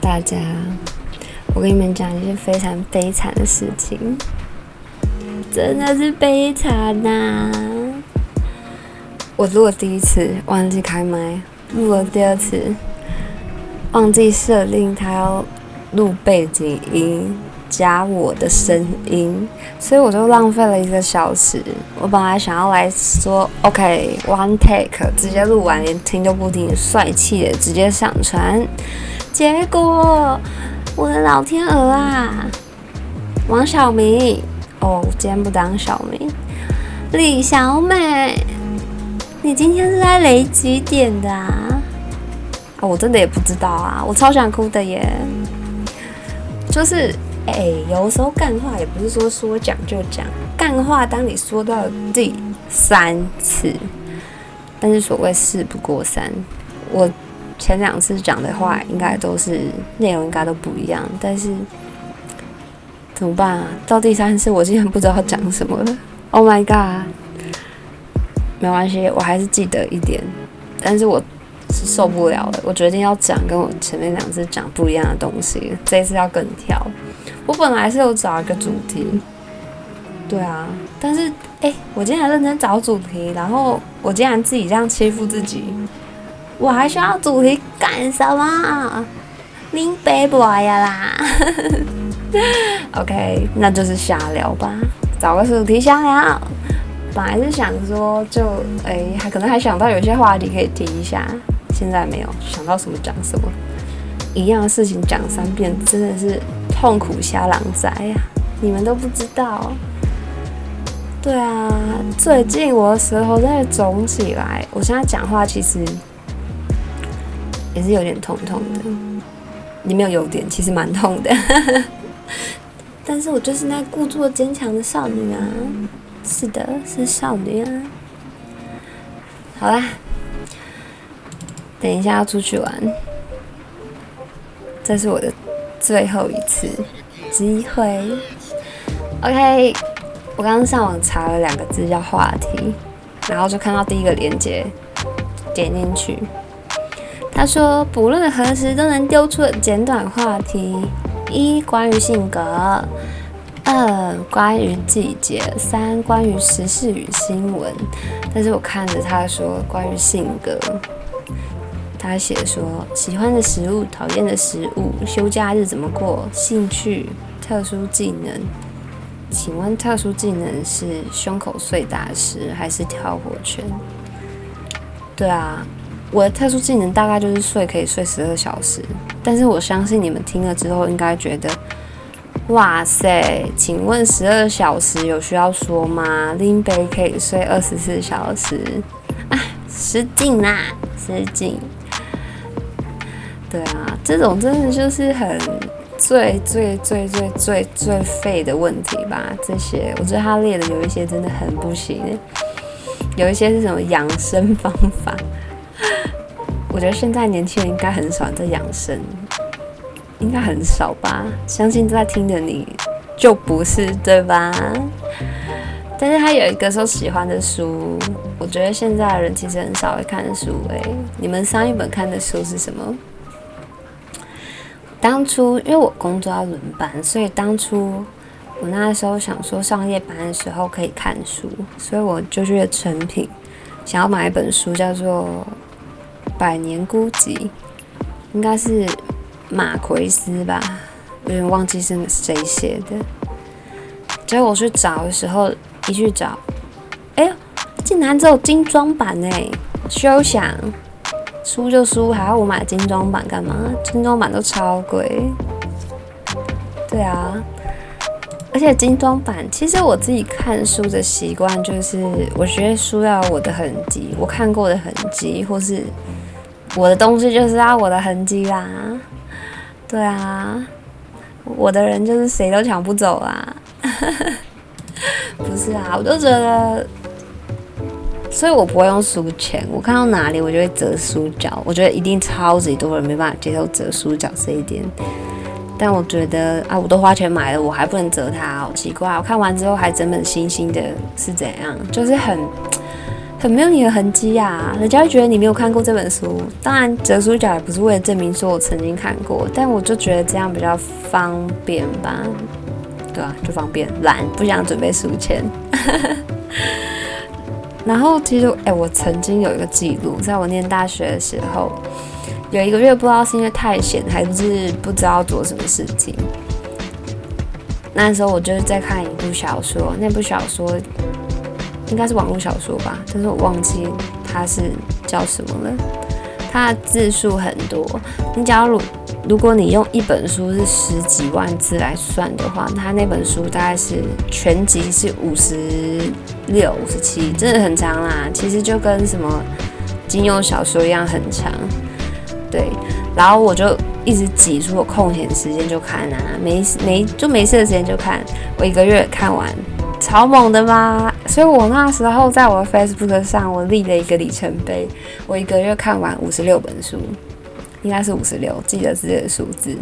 大家，我跟你们讲一件非常悲惨的事情，真的是悲惨呐！我录了第一次忘记开麦，录了第二次忘记设定它要录背景音加我的声音，所以我就浪费了一个小时。我本来想要来说 OK one take，直接录完连听都不听，帅气的直接上传。结果，我的老天鹅啊，王小明，哦，今天不当小明，李小美，你今天是在雷几点的啊？哦，我真的也不知道啊，我超想哭的耶。就是，哎，有时候干话也不是说说讲就讲，干话当你说到第三次，但是所谓事不过三，我。前两次讲的话应该都是内容，应该都不一样。但是怎么办啊？到第三次我竟然不知道讲什么了。Oh my god！没关系，我还是记得一点。但是我是受不了了，我决定要讲跟我前面两次讲不一样的东西。这一次要更跳。我本来是有找一个主题，对啊。但是哎，我竟然认真找主题，然后我竟然自己这样欺负自己。我还需要主题干什么？拎背不来呀啦！OK，那就是瞎聊吧，找个主题瞎聊。本来是想说，就哎，还可能还想到有些话题可以提一下，现在没有想到什么讲什么，一样的事情讲三遍，真的是痛苦瞎狼仔呀！你们都不知道。对啊，最近我的舌头在肿起来，我现在讲话其实。也是有点痛痛的，你没有优点，其实蛮痛的。但是我就是那故作坚强的少女啊！是的，是少女啊。好啦，等一下要出去玩，这是我的最后一次机会。OK，我刚刚上网查了两个字叫话题，然后就看到第一个链接，点进去。他说：“不论何时都能丢出的简短话题：一、关于性格；二、关于季节；三、关于时事与新闻。”但是我看着他说关于性格，他写说喜欢的食物、讨厌的食物、休假日怎么过、兴趣、特殊技能。请问特殊技能是胸口碎大石还是跳火圈？对啊。我的特殊技能大概就是睡可以睡十二小时，但是我相信你们听了之后应该觉得，哇塞，请问十二小时有需要说吗？林北可以睡二十四小时，啊，失敬啦，失敬。对啊，这种真的就是很最最最最最最废的问题吧？这些我觉得他列的有一些真的很不行，有一些是什么养生方法？我觉得现在年轻人应该很少在养生，应该很少吧？相信在听的你就不是对吧？但是他有一个说喜欢的书，我觉得现在的人其实很少会看书诶。你们上一本看的书是什么？当初因为我工作要轮班，所以当初我那时候想说上夜班的时候可以看书，所以我就去成品想要买一本书，叫做。百年孤寂，应该是马奎斯吧，有点忘记是谁写的。结果我去找的时候，一去找，哎呦，竟然只有精装版哎！休想，输就输，还要我买精装版干嘛？精装版都超贵。对啊，而且精装版，其实我自己看书的习惯就是，我觉得书要我的痕迹，我看过的痕迹，或是。我的东西就是要我的痕迹啦，对啊，我的人就是谁都抢不走啦，不是啊，我就觉得，所以我不会用书签，我看到哪里我就会折书角，我觉得一定超级多人没办法接受折书角这一点，但我觉得啊，我都花钱买了，我还不能折它，好奇怪，我看完之后还整本新新的，是怎样？就是很。很没有你的痕迹呀，人家会觉得你没有看过这本书。当然，折书角也不是为了证明说我曾经看过，但我就觉得这样比较方便吧，对啊，就方便，懒，不想准备书签。然后其实，哎，我曾经有一个记录，在我念大学的时候，有一个月不知道是因为太闲，还是不知道做什么事情。那时候我就是在看一部小说，那部小说应该是网络小说吧，但是我忘记它是叫什么了。它的字数很多，你假如如果你用一本书是十几万字来算的话，它那本书大概是全集是五十六、五十七，真的很长啦。其实就跟什么金庸小说一样很长，对。然后我就一直挤出我空闲时间就看啊，没没就没事的时间就看，我一个月看完，超猛的吗？所以我那时候在我的 Facebook 上，我立了一个里程碑，我一个月看完五十六本书，应该是五十六，记得是这个数字。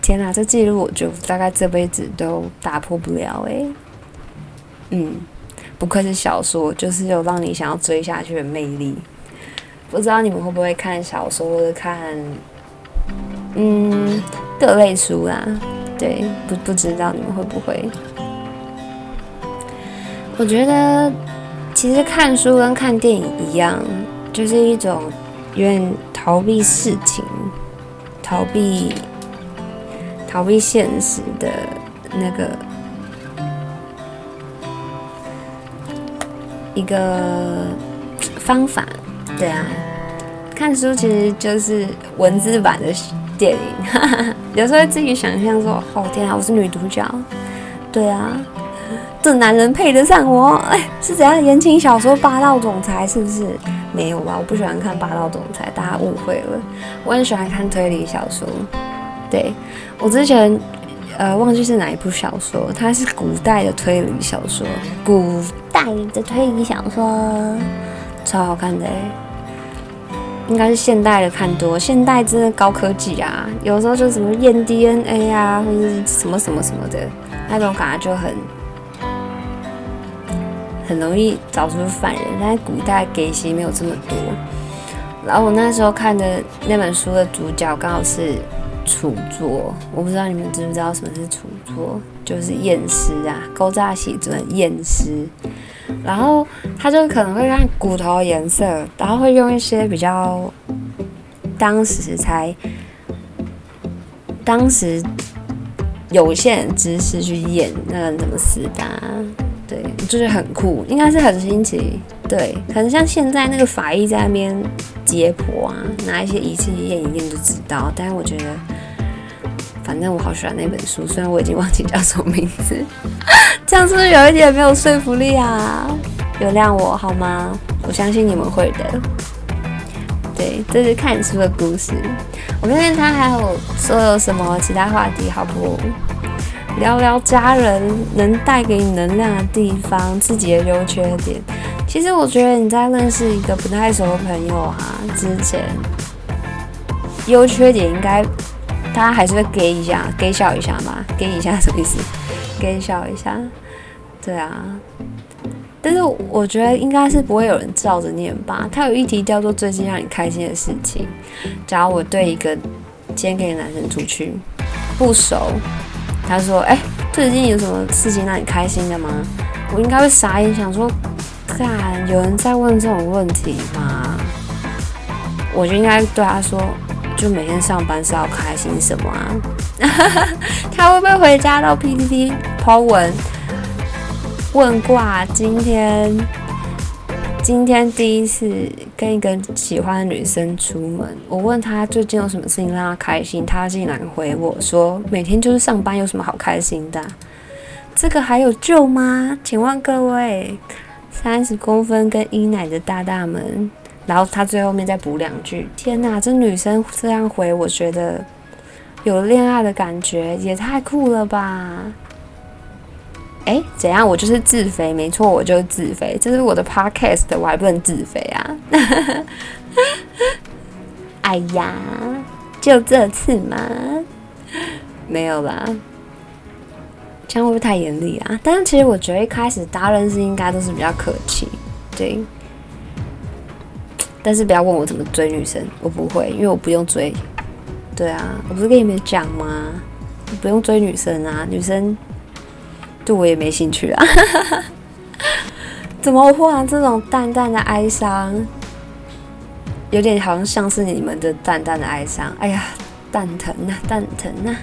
天哪，这记录我就大概这辈子都打破不了诶。嗯，不愧是小说，就是有让你想要追下去的魅力。不知道你们会不会看小说或者看，嗯，各类书啦？对，不不知道你们会不会？我觉得其实看书跟看电影一样，就是一种有点逃避事情、逃避逃避现实的那个一个方法。对啊，看书其实就是文字版的电影，有时候自己想象说：“哦天啊，我是女主角。”对啊，这男人配得上我？哎，是怎样言情小说霸道总裁是不是？没有吧，我不喜欢看霸道总裁，大家误会了。我很喜欢看推理小说。对我之前呃忘记是哪一部小说，它是古代的推理小说，古代的推理小说超好看的哎。应该是现代的看多，现代真的高科技啊，有时候就什么验 DNA 啊，或者什么什么什么的，那种感觉就很很容易找出犯人。但是古代给息没有这么多。然后我那时候看的那本书的主角刚好是楚作，我不知道你们知不知道什么是楚作，就是验尸啊，勾扎写准验尸。然后他就可能会看骨头颜色，然后会用一些比较当时才当时有限的知识去演那个人怎么死的，对，就是很酷，应该是很新奇，对，可能像现在那个法医在那边解剖啊，拿一些仪器验一验就知道，但是我觉得。反正我好喜欢那本书，虽然我已经忘记叫什么名字，这样是不是有一点没有说服力啊？原谅我好吗？我相信你们会的。对，这是看书的故事。我看看他还有说有什么其他话题，好不？聊聊家人能带给你能量的地方，自己的优缺点。其实我觉得你在认识一个不太熟的朋友啊之前，优缺点应该。大家还是会给一下，给笑一下嘛，给一下什么意思？给笑一下，对啊。但是我觉得应该是不会有人照着念吧。他有一题叫做最近让你开心的事情。假如我对一个今天跟男生出去不熟，他说：“哎，最近有什么事情让你开心的吗？”我应该会傻眼，想说：“看，有人在问这种问题吗？”我就应该对他说。就每天上班是要开心什么啊？他会不会回家到 PPT 抛文问卦？今天今天第一次跟一个喜欢的女生出门，我问他最近有什么事情让他开心，他竟然回我说每天就是上班，有什么好开心的？这个还有救吗？请问各位，三十公分跟一奶的大大们。然后他最后面再补两句：“天哪，这女生这样回，我觉得有恋爱的感觉，也太酷了吧！”哎，怎样？我就是自肥，没错，我就是自肥。这是我的 podcast，我还不能自肥啊！哎呀，就这次嘛，没有啦，这样会不会太严厉啊？但是其实我觉得一开始大家认识应该都是比较客气。对。但是不要问我怎么追女生，我不会，因为我不用追。对啊，我不是跟你们讲吗？不用追女生啊，女生对我也没兴趣啊。怎么忽然这种淡淡的哀伤，有点好像像是你们的淡淡的哀伤。哎呀，蛋疼啊，蛋疼啊！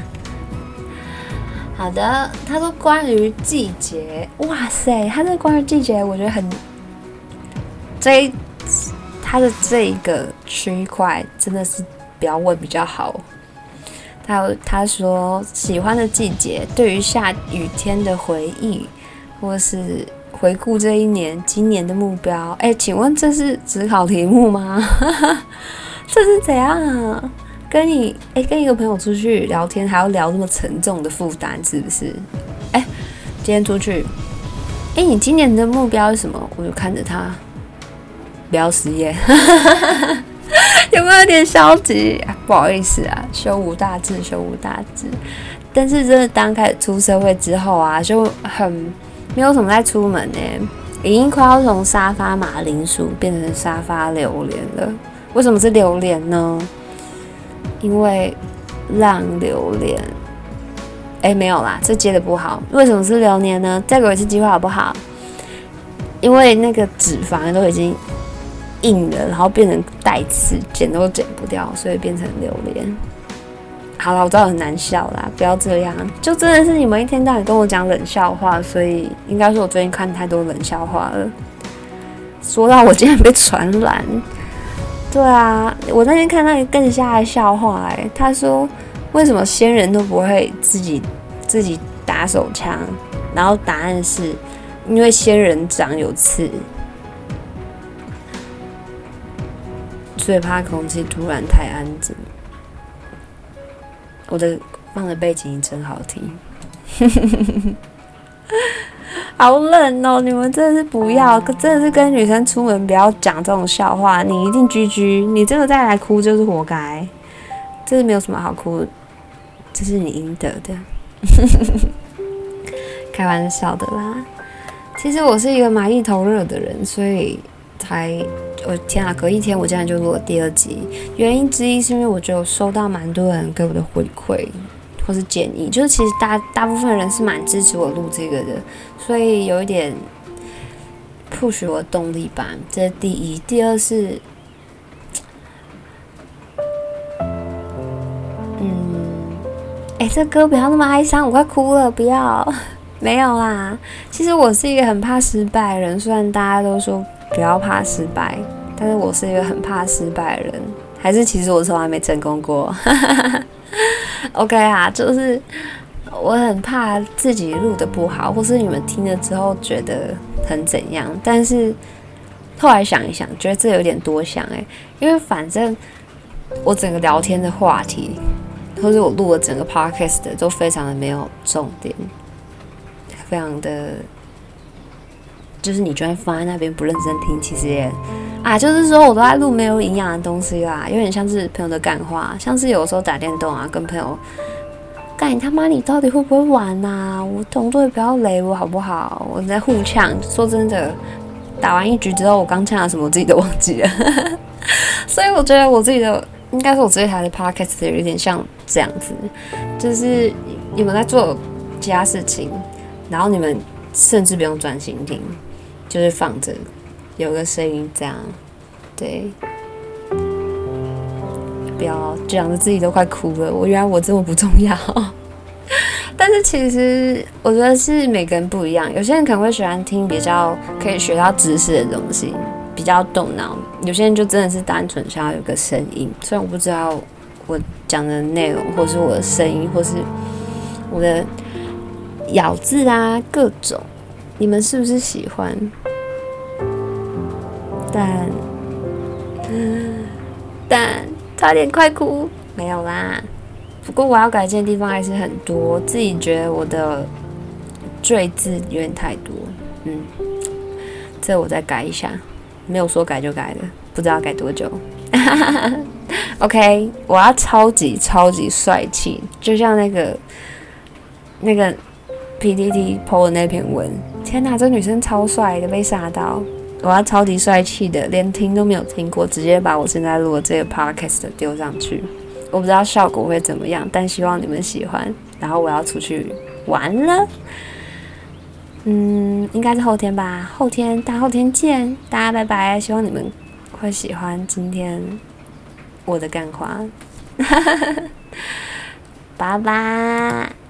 好的，他说关于季节，哇塞，他这关于季节，我觉得很这一。他的这一个区块真的是不要问比较好。他他说喜欢的季节，对于下雨天的回忆，或是回顾这一年今年的目标。哎，请问这是只考题目吗？这是怎样啊？跟你哎跟一个朋友出去聊天，还要聊那么沉重的负担，是不是？哎，今天出去，哎，你今年的目标是什么？我就看着他。不要失业，有没有点消极？不好意思啊，胸无大志，胸无大志。但是真的当开始出社会之后啊，就很没有什么在出门呢，已经快要从沙发马铃薯变成沙发榴莲了。为什么是榴莲呢？因为浪榴莲。哎，没有啦，这接的不好。为什么是榴莲呢？再给我一次机会好不好？因为那个脂肪都已经。硬的，然后变成带刺，剪都剪不掉，所以变成榴莲。好了，我知道很难笑啦，不要这样。就真的是你们一天到晚跟我讲冷笑话，所以应该说我最近看太多冷笑话了。说到我今天被传染，对啊，我那天看到一个更吓的笑话，哎，他说为什么仙人都不会自己自己打手枪？然后答案是因为仙人掌有刺。最怕空气突然太安静。我的放的背景音真好听，好冷哦！你们真的是不要，真的是跟女生出门不要讲这种笑话。你一定居居，你真的再来哭就是活该，这是没有什么好哭，这是你应得的。开玩笑的啦，其实我是一个蛮一头热的人，所以才。我天啊！隔一天我竟然就录了第二集，原因之一是因为我觉得我收到蛮多人给我的回馈或是建议，就是其实大大部分人是蛮支持我录这个的，所以有一点 push 我的动力吧。这是第一，第二是，嗯，哎，这歌不要那么哀伤，我快哭了，不要，没有啦。其实我是一个很怕失败的人，虽然大家都说。不要怕失败，但是我是一个很怕失败的人，还是其实我从来没成功过。OK 啊，就是我很怕自己录的不好，或是你们听了之后觉得很怎样。但是后来想一想，觉得这有点多想诶，因为反正我整个聊天的话题，或者我录的整个 Podcast 都非常的没有重点，非常的。就是你居然放在那边不认真听，其实也啊，就是说我都在录没有营养的东西啦，有点像是朋友的感话，像是有时候打电动啊，跟朋友干你他妈你到底会不会玩呐？我同桌也不要雷我好不好？我在互呛，说真的，打完一局之后我刚呛了什么我自己都忘记了，所以我觉得我自己的应该是我这一台的 podcast 有点像这样子，就是你们在做其他事情，然后你们甚至不用专心听。就是放着，有个声音这样，对，不要讲的自己都快哭了。我原来我这么不重要，但是其实我觉得是每个人不一样。有些人可能会喜欢听比较可以学到知识的东西，比较动脑；有些人就真的是单纯想要有个声音。虽然我不知道我讲的内容，或是我的声音，或是我的咬字啊，各种，你们是不是喜欢？但，但差点快哭，没有啦。不过我要改进的地方还是很多，自己觉得我的赘字有点太多，嗯，这我再改一下。没有说改就改的，不知道改多久。OK，我要超级超级帅气，就像那个那个 PPT PO 的那篇文。天哪，这女生超帅的，被杀到。我要超级帅气的，连听都没有听过，直接把我现在录的这个 podcast 丢上去。我不知道效果会怎么样，但希望你们喜欢。然后我要出去玩了，嗯，应该是后天吧，后天大后天见，大家拜拜。希望你们会喜欢今天我的干话，拜拜。